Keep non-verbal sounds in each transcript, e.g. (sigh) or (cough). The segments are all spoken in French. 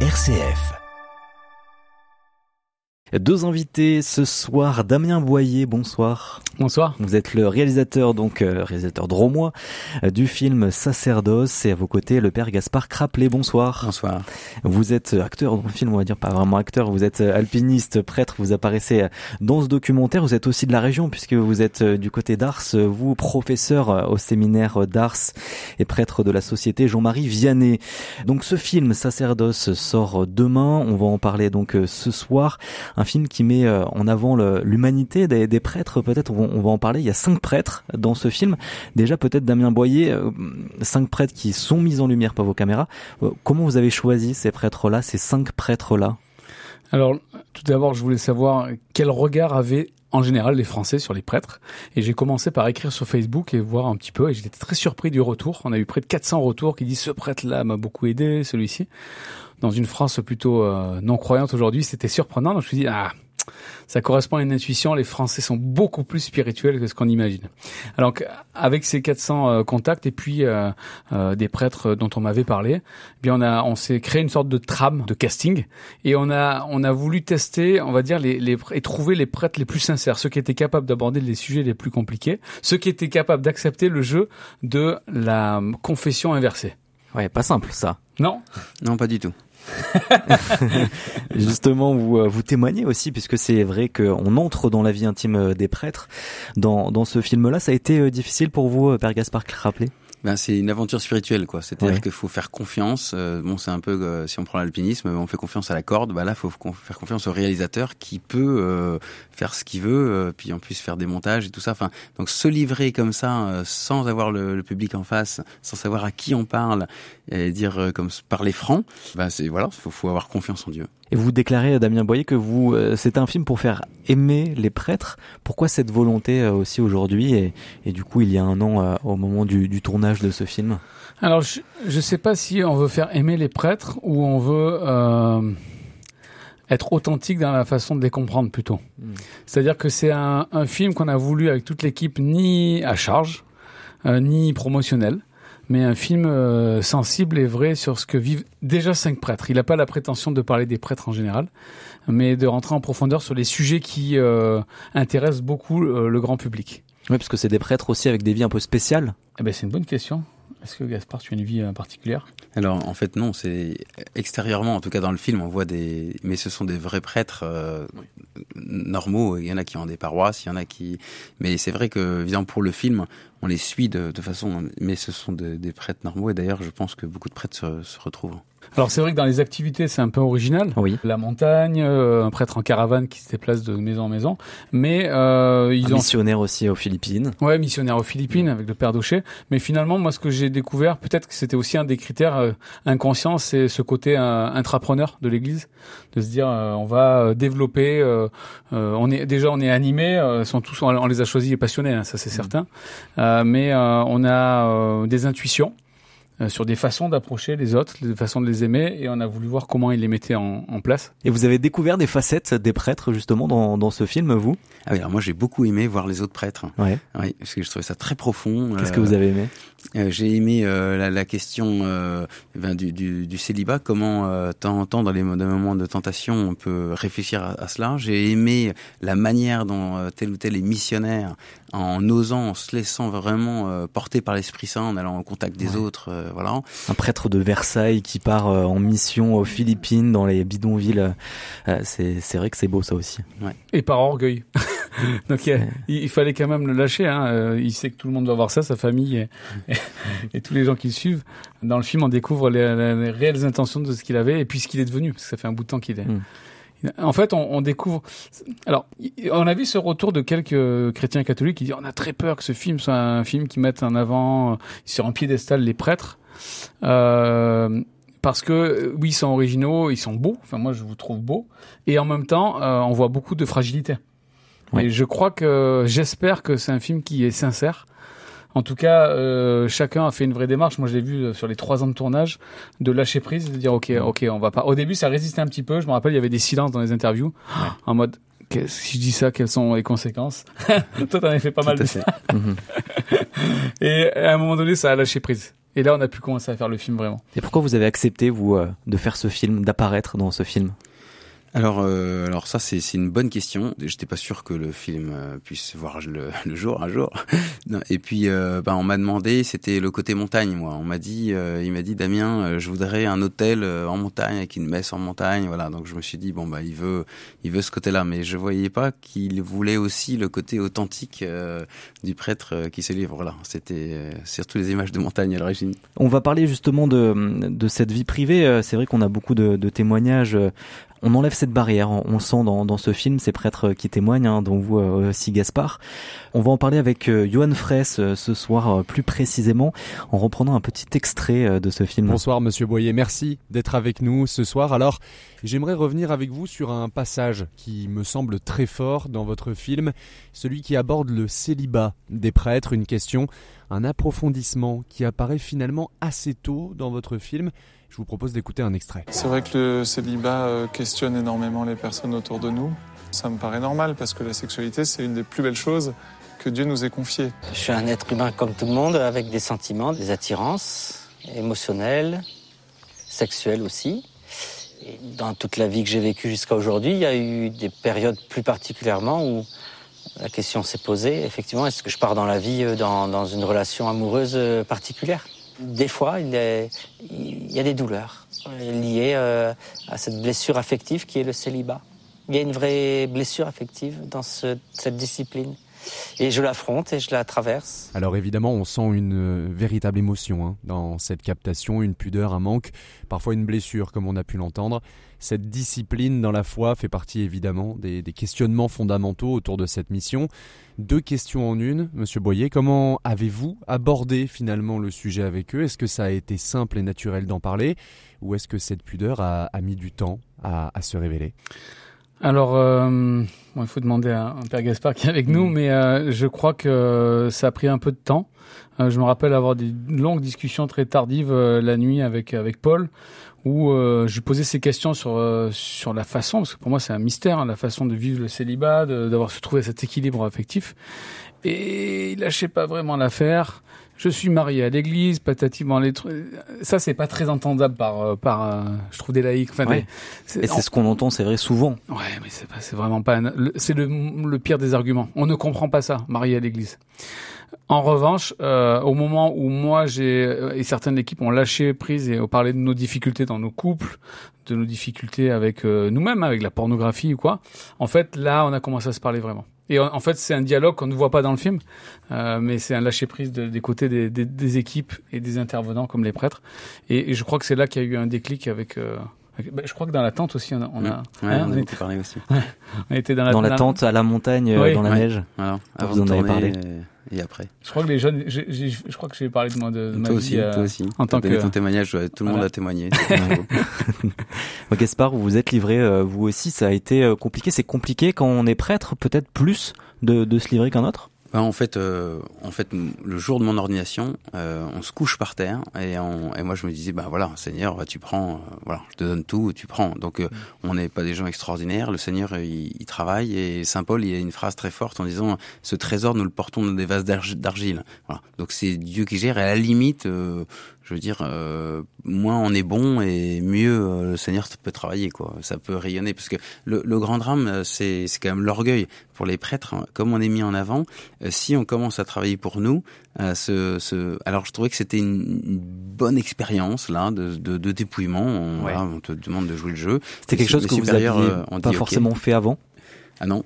RCF. Deux invités ce soir, Damien Boyer, bonsoir. Bonsoir. Vous êtes le réalisateur, donc euh, réalisateur dromois, euh, du film Sacerdoce et à vos côtés le père Gaspard Craplet, bonsoir. Bonsoir. Vous êtes acteur dans le film, on va dire pas vraiment acteur, vous êtes alpiniste, prêtre, vous apparaissez dans ce documentaire, vous êtes aussi de la région puisque vous êtes du côté d'Ars, vous professeur au séminaire d'Ars et prêtre de la société Jean-Marie Vianney. Donc ce film Sacerdoce sort demain, on va en parler donc ce soir un film qui met euh, en avant l'humanité des, des, prêtres. Peut-être on, on, va en parler. Il y a cinq prêtres dans ce film. Déjà peut-être Damien Boyer, euh, cinq prêtres qui sont mis en lumière par vos caméras. Euh, comment vous avez choisi ces prêtres-là, ces cinq prêtres-là? Alors tout d'abord, je voulais savoir quel regard avaient en général les Français sur les prêtres. Et j'ai commencé par écrire sur Facebook et voir un petit peu. Et j'étais très surpris du retour. On a eu près de 400 retours qui disent ce prêtre-là m'a beaucoup aidé, celui-ci dans une France plutôt euh, non croyante aujourd'hui, c'était surprenant. Donc je me suis dit, ah, ça correspond à une intuition. Les Français sont beaucoup plus spirituels que ce qu'on imagine. Alors avec ces 400 euh, contacts et puis euh, euh, des prêtres dont on m'avait parlé, eh bien on a on s'est créé une sorte de trame de casting et on a on a voulu tester, on va dire les, les et trouver les prêtres les plus sincères, ceux qui étaient capables d'aborder les sujets les plus compliqués, ceux qui étaient capables d'accepter le jeu de la confession inversée. Ouais, pas simple ça. Non Non, pas du tout. (laughs) Justement, vous, euh, vous témoignez aussi, puisque c'est vrai qu'on entre dans la vie intime euh, des prêtres. Dans, dans ce film-là, ça a été euh, difficile pour vous, Père Gaspard rappeler? Ben, c'est une aventure spirituelle, quoi. C'est-à-dire qu'il faut faire confiance. bon, c'est un peu si on prend l'alpinisme, on fait confiance à la corde. Bah là, faut faire confiance au réalisateur qui peut faire ce qu'il veut, puis en plus faire des montages et tout ça. Enfin, donc se livrer comme ça, sans avoir le, le, public en face, sans savoir à qui on parle, et dire comme parler franc, bah c'est voilà, faut, faut avoir confiance en Dieu. Et vous déclarez, Damien Boyer, que vous, euh, c'est un film pour faire aimer les prêtres. Pourquoi cette volonté euh, aussi aujourd'hui et, et, du coup, il y a un an, euh, au moment du, du, tournage de ce film? Alors, je ne sais pas si on veut faire aimer les prêtres ou on veut euh, être authentique dans la façon de les comprendre plutôt. Hmm. C'est-à-dire que c'est un, un, film qu'on a voulu avec toute l'équipe ni à charge, ni promotionnel mais un film euh, sensible et vrai sur ce que vivent déjà cinq prêtres. Il n'a pas la prétention de parler des prêtres en général, mais de rentrer en profondeur sur les sujets qui euh, intéressent beaucoup euh, le grand public. Oui, parce que c'est des prêtres aussi avec des vies un peu spéciales. Eh ben, c'est une bonne question. Est-ce que Gaspard, tu as une vie particulière? Alors en fait non, c'est extérieurement, en tout cas dans le film, on voit des, mais ce sont des vrais prêtres euh, normaux. Il y en a qui ont des paroisses, il y en a qui, mais c'est vrai que évidemment pour le film, on les suit de, façon, mais ce sont de, des prêtres normaux et d'ailleurs je pense que beaucoup de prêtres se retrouvent. Alors c'est vrai que dans les activités c'est un peu original. Oui. La montagne, euh, un prêtre en caravane qui se déplace de maison en maison, mais euh, ils un ont missionnaire aussi aux Philippines. Ouais, missionnaire aux Philippines avec le père Daucher. Mais finalement, moi ce que j'ai découvert, peut-être que c'était aussi un des critères euh, inconscients, c'est ce côté euh, intrapreneur de l'Église, de se dire euh, on va développer. on est déjà on est animé, sont tous on, les a choisis et passionnés, hein, ça c'est mmh. certain. mais on a des intuitions euh, sur des façons d'approcher les autres, des façons de les aimer, et on a voulu voir comment ils les mettaient en, en, place. Et vous avez découvert des facettes des prêtres justement dans, dans ce film, vous? Ah oui, alors moi j'ai beaucoup aimé voir les autres prêtres. Ouais. Oui, parce que je trouvais ça très profond. Qu'est-ce euh, que vous avez aimé? euh, J'ai aimé euh, la, la, question euh, ben, du, du, du, célibat, comment euh, temps en temps dans les moments de tentation on peut réfléchir à, à cela. J'ai aimé la manière dont tel ou tel est missionnaire en osant, en se laissant vraiment euh, porter par l'Esprit Saint, en allant au contact des ouais. autres, euh, voilà. Un prêtre de Versailles qui part euh, en mission aux Philippines, dans les bidonvilles, c'est c'est vrai que c'est beau ça aussi. Ouais. Et par orgueil. (laughs) Donc il, il, fallait quand même le lâcher. Hein. Il sait que tout le monde va voir ça, sa famille et, et, et tous les gens qui le suivent. Dans le film, on découvre les, les, les réelles intentions de ce qu'il avait et puis ce qu'il est devenu, parce que ça fait un bout de temps qu'il est. Mm. En fait, on, on, découvre. Alors, on a vu ce retour de quelques chrétiens catholiques qui disent on a très peur que ce film soit un film qui mette en avant sur un piédestal les prêtres. Euh, parce que oui, ils sont originaux, ils sont beaux. Enfin, moi, je vous trouve beaux. Et en même temps, euh, on voit beaucoup de fragilité. Oui. Et je crois que j'espère que c'est un film qui est sincère en tout cas, euh, chacun a fait une vraie démarche. Moi, je l'ai vu euh, sur les trois ans de tournage, de lâcher prise, de dire ok, ok, on va pas. Au début, ça résistait un petit peu. Je me rappelle, il y avait des silences dans les interviews, ouais. en mode si je dis ça, quelles sont les conséquences? (laughs) Toi, t'en as fait pas Tout mal de ça. -hmm. (laughs) Et à un moment donné, ça a lâché prise. Et là, on a pu commencer à faire le film vraiment. Et pourquoi vous avez accepté, vous, de faire ce film, d'apparaître dans ce film? Alors, euh, alors ça c'est une bonne question. J'étais pas sûr que le film euh, puisse voir le, le, jour un jour. (laughs) Et puis, euh, ben, on m'a demandé, c'était le côté montagne, moi. On m'a dit, euh, il m'a dit Damien, je voudrais un hôtel en montagne avec une messe en montagne, voilà. Donc je me suis dit bon bah il veut, il veut ce côté-là, mais je voyais pas qu'il voulait aussi le côté authentique du prêtre qui se livre. Voilà, c'était surtout les images de montagne à l'origine. On va parler justement de, de cette vie privée. C'est vrai qu'on a beaucoup de témoignages on enlève cette barrière. On, le sent dans, ce film, ces prêtres qui témoignent, hein, dont vous euh, aussi Gaspard. On va en parler avec euh, Johan Fraisse euh, ce soir plus précisément, en reprenant un petit extrait de ce film. Bonsoir Monsieur Boyer, merci d'être avec nous ce soir. Alors, j'aimerais revenir avec vous sur un passage qui me semble très fort dans votre film, celui qui aborde le célibat des prêtres, une question, un approfondissement qui apparaît finalement assez tôt dans votre film. Je vous propose d'écouter un extrait. C'est vrai que le célibat euh, questionne énormément les personnes autour de nous. Ça me paraît normal parce que la sexualité, c'est une des plus belles choses que Dieu nous ait confiées. Je suis un être humain comme tout le monde, avec des sentiments, des attirances émotionnelles, sexuelles aussi. Et dans toute la vie que j'ai vécue jusqu'à aujourd'hui, il y a eu des périodes plus particulièrement où la question s'est posée, effectivement, est-ce que je pars dans la vie euh, dans, dans une relation amoureuse euh, particulière? Des fois, il, y a des douleurs liées euh, à cette blessure affective qui est le célibat. Il y a une vraie blessure affective dans cette discipline. Et je l'affronte et je la traverse. Alors évidemment, on sent une euh, véritable émotion hein, dans cette captation, une pudeur, un manque, parfois une blessure, comme on a pu l'entendre. Cette discipline dans la foi fait partie évidemment des, des questionnements fondamentaux autour de cette mission. Deux questions en une, Monsieur Boyer. Comment avez-vous abordé finalement le sujet avec eux? Est-ce que ça a été simple et naturel d'en parler? Ou est-ce que cette pudeur a, mis du temps à, se révéler? Alors, euh, il faut demander à un père Gaspard qui est avec nous, mm. mais euh, je crois que ça a pris un peu de temps. Euh, je me rappelle avoir des longues discussions très tardives la nuit avec avec Paul, où euh, je posais ces questions sur euh, sur la façon, parce que pour moi c'est un mystère, hein, la façon de vivre le célibat, d'avoir se trouver cet équilibre affectif. Et il lâchait pas vraiment l'affaire. Je suis marié à l'église, patati, les trucs. Ça, c'est pas très entendable par, euh, par, euh, je trouve des laïcs. Enfin, Et c'est ce qu'on entend, c'est vrai, souvent. Ouais, mais c'est pas, c'est vraiment pas, c'est le, le pire des arguments. On ne comprend pas ça, marié à l'église. En revanche, euh, au moment où moi j'ai euh, et certaines de l'équipe ont lâché prise et ont parlé de nos difficultés dans nos couples, de nos difficultés avec euh, nous-mêmes, avec la pornographie ou quoi, en fait là on a commencé à se parler vraiment. Et en, fait c'est un dialogue qu'on ne voit pas dans le film, euh, mais c'est un lâcher prise de, des côtés des, des, des, équipes et des intervenants comme les prêtres. Et, et je crois que c'est là qu'il y a eu un déclic avec bah, je crois que dans la tente aussi, on a, on a, ouais, hein, on, a été parlé aussi. (laughs) on était dans la, dans la tente à la montagne, euh, dans la neige. Voilà. Avant vous en avez parlé. Et, après. Je crois que les jeunes, je crois que j'ai parlé de moi de, de ma toi vie. Aussi, euh, toi aussi. En tant que ton témoignage, tout le monde a témoigné. (laughs) Gaspard, vous vous êtes livré, euh, vous aussi, ça a été compliqué. C'est compliqué quand on est prêtre, peut-être plus de, de se livrer qu'un autre? Ben, en fait, euh, en fait, le jour de mon ordination, euh, on se couche par terre et, on, et moi je me disais, ben voilà, Seigneur, tu prends, euh, voilà, je te donne tout, tu prends. Donc euh, mm. on n'est pas des gens extraordinaires. Le Seigneur, il, il, travaille et Saint Paul, il a une phrase très forte en disant, ce trésor, nous le portons dans des vases d'argile. Voilà. Donc c'est Dieu qui gère. Et à la limite, je veux dire, euh, moins on est bon et mieux euh, le Seigneur peut travailler, quoi. Ça peut rayonner parce que le, le grand drame, euh, c'est quand même l'orgueil pour les prêtres. Hein. Comme on est mis en avant, euh, si on commence à travailler pour nous, ce, ce, alors je trouvais que c'était une, une, bonne expérience là de, de, de dépouillement. On, voilà, on, te demande de jouer le jeu. C'était quelque chose que vous aviez pas forcément fait avant? Ah non,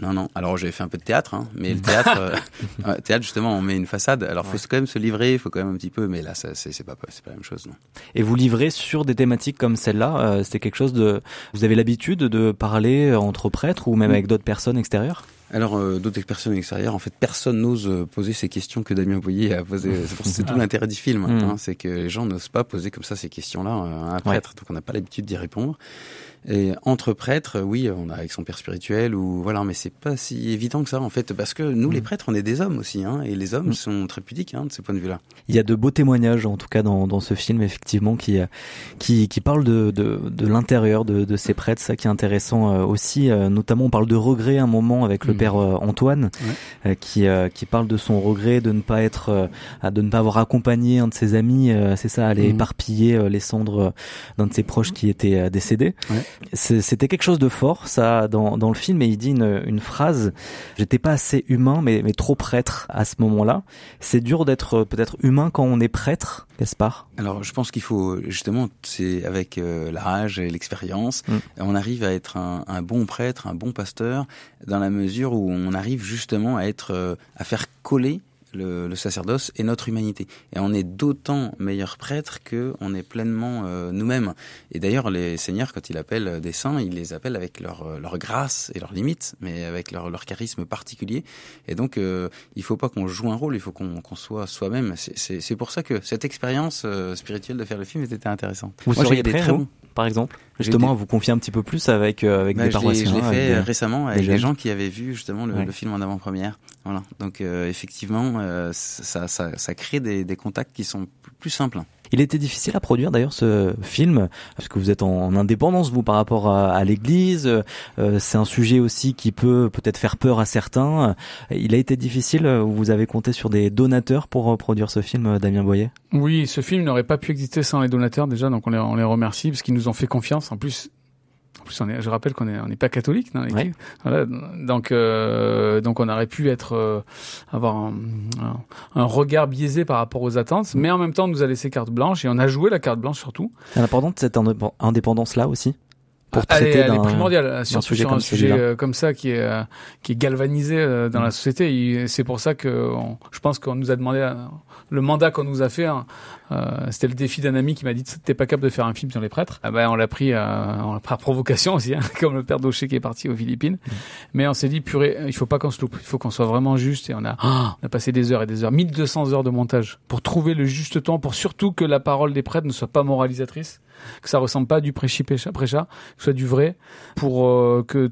non, non. Alors j'avais fait un peu de théâtre, hein, mais le théâtre, (laughs) euh, théâtre justement, on met une façade. Alors faut quand même se livrer, il faut quand même un petit peu, mais là, c'est pas, c'est pas la même chose. Non. Et vous livrez sur des thématiques comme celle-là. Euh, C'était quelque chose de. Vous avez l'habitude de parler entre prêtres ou même avec d'autres personnes extérieures? Alors, euh, d'autres personnes extérieures, en fait, personne n'ose euh, poser ces questions que Damien Boyer a posées. (laughs) C'est tout l'intérêt du film, mm. hein, c'est que les gens n'osent pas poser comme ça ces questions-là à un prêtre, donc on n'a pas l'habitude d'y répondre. Et entre prêtres, oui, on a avec son père spirituel ou voilà, mais c'est pas si évident que ça en fait, parce que nous, les mm. prêtres, on est des hommes aussi, hein, et les hommes mm. sont très pudiques hein, de ce point de vue-là. Il y a de beaux témoignages, en tout cas dans, dans ce film, effectivement, qui qui, qui parlent de, de, de l'intérieur de, de, ces prêtres, ça qui est intéressant euh, aussi. Euh, notamment, on parle de regret un moment avec le mm. père Antoine, qui qui parle de son regret de ne pas être, de ne pas avoir accompagné un de ses amis, c'est ça, aller éparpiller les cendres d'un de ses proches qui était décédé. C'était quelque chose de fort, ça, dans dans le film, et il dit une, une phrase. J'étais pas assez humain, mais mais trop prêtre à ce moment-là. C'est dur d'être peut-être humain quand on est prêtre, Gaspard Alors, je pense qu'il faut justement, c'est avec euh, l'âge et l'expérience, mm. on arrive à être un, un, bon prêtre, un bon pasteur, dans la mesure où on arrive justement à être, euh, à faire coller le, sacerdoce et notre humanité. Et on est d'autant meilleur prêtre que on est pleinement euh, nous-mêmes. Et d'ailleurs, les seigneurs, quand ils appellent des saints, ils les appellent avec leur, leur grâce et leurs limites, mais avec leur, leur charisme particulier. Et donc, euh, il faut pas qu'on joue un rôle, il faut qu'on soit soi-même. C'est pour ça que cette expérience euh, spirituelle de faire le film était intéressante. Vous Moi, seriez prêt, très bons par exemple Justement, à vous confier un petit peu plus avec euh, avec bah, des paroissiens. Je l'ai fait récemment avec des gens qui avaient vu justement le, le film en avant-première. Voilà. Donc euh, effectivement, euh, ça, ça, ça crée des, des contacts qui sont plus simples. Il était difficile à produire d'ailleurs ce film parce que vous êtes en, indépendance vous par rapport à, l'Église. Euh, c'est un sujet aussi qui peut peut-être faire peur à certains. Il a été difficile. Vous avez compté sur des donateurs pour produire ce film, Damien Boyer? Oui, ce film n'aurait pas pu exister sans les donateurs déjà, donc on les remercie parce qu'ils nous ont fait confiance. En plus, en plus, on est, je rappelle qu'on est, on n'est pas catholique dans l'équipe. Voilà, donc, euh, donc on aurait pu être, euh, avoir un, un, regard biaisé par rapport aux attentes, mais en même temps, on nous a laissé carte blanche et on a joué la carte blanche surtout. C'est important cette indépendance là aussi? Pour traiter elle, elle est primordiale, sur un sujet euh, comme ça qui est euh, qui est galvanisé euh, dans la société. C'est pour ça que je pense qu'on nous a demandé le mandat qu'on nous a fait. Hein, C'était le défi d'un ami qui m'a dit t'es pas capable de faire un film sur les prêtres? Ah ben on l'a pris on par provocation aussi, hein, (laughs) comme le père Daucher qui est parti aux Philippines. Mm. Mais on s'est dit purée, il faut pas qu'on se loupe, il faut qu'on soit vraiment juste. Et on a (gasps) on a passé des heures et des heures, 1200 heures de montage pour trouver le juste temps, pour surtout que la parole des prêtres ne soit pas moralisatrice que ça ressemble pas à du prêcha, que ce soit du vrai, pour euh, que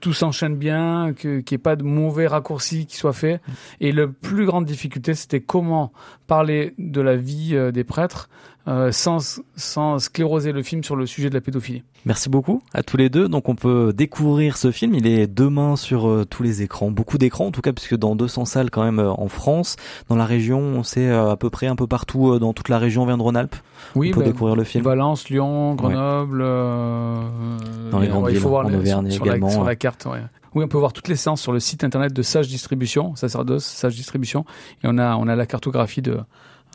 tout s'enchaîne bien, qu'il n'y ait pas de mauvais raccourcis qui soient faits. Et la plus grande difficulté, c'était comment parler de la vie euh, des prêtres euh, sans, sans scléroser le film sur le sujet de la pédophilie. Merci beaucoup à tous les deux. Donc on peut découvrir ce film. Il est demain sur euh, tous les écrans, beaucoup d'écrans en tout cas, puisque dans 200 salles quand même en France, dans la région, on sait à peu près un peu partout dans toute la région vient de Rhône-Alpes. Oui, on peut bah, découvrir le film. Valence, Lyon, Grenoble. dans les grandes villes, en Auvergne également. sur la carte. Ouais. Oui, on peut voir toutes les séances sur le site internet de Sage Distribution, Sacerdoce, Sage Distribution, et on a on a la cartographie de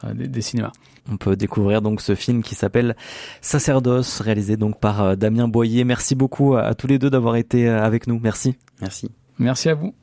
euh, des, cinémas. On peut découvrir donc ce film qui s'appelle Sacerdoce, réalisé donc par euh, Damien Boyer. Merci beaucoup à tous les deux d'avoir été euh, avec nous. Merci. Merci. Merci à vous.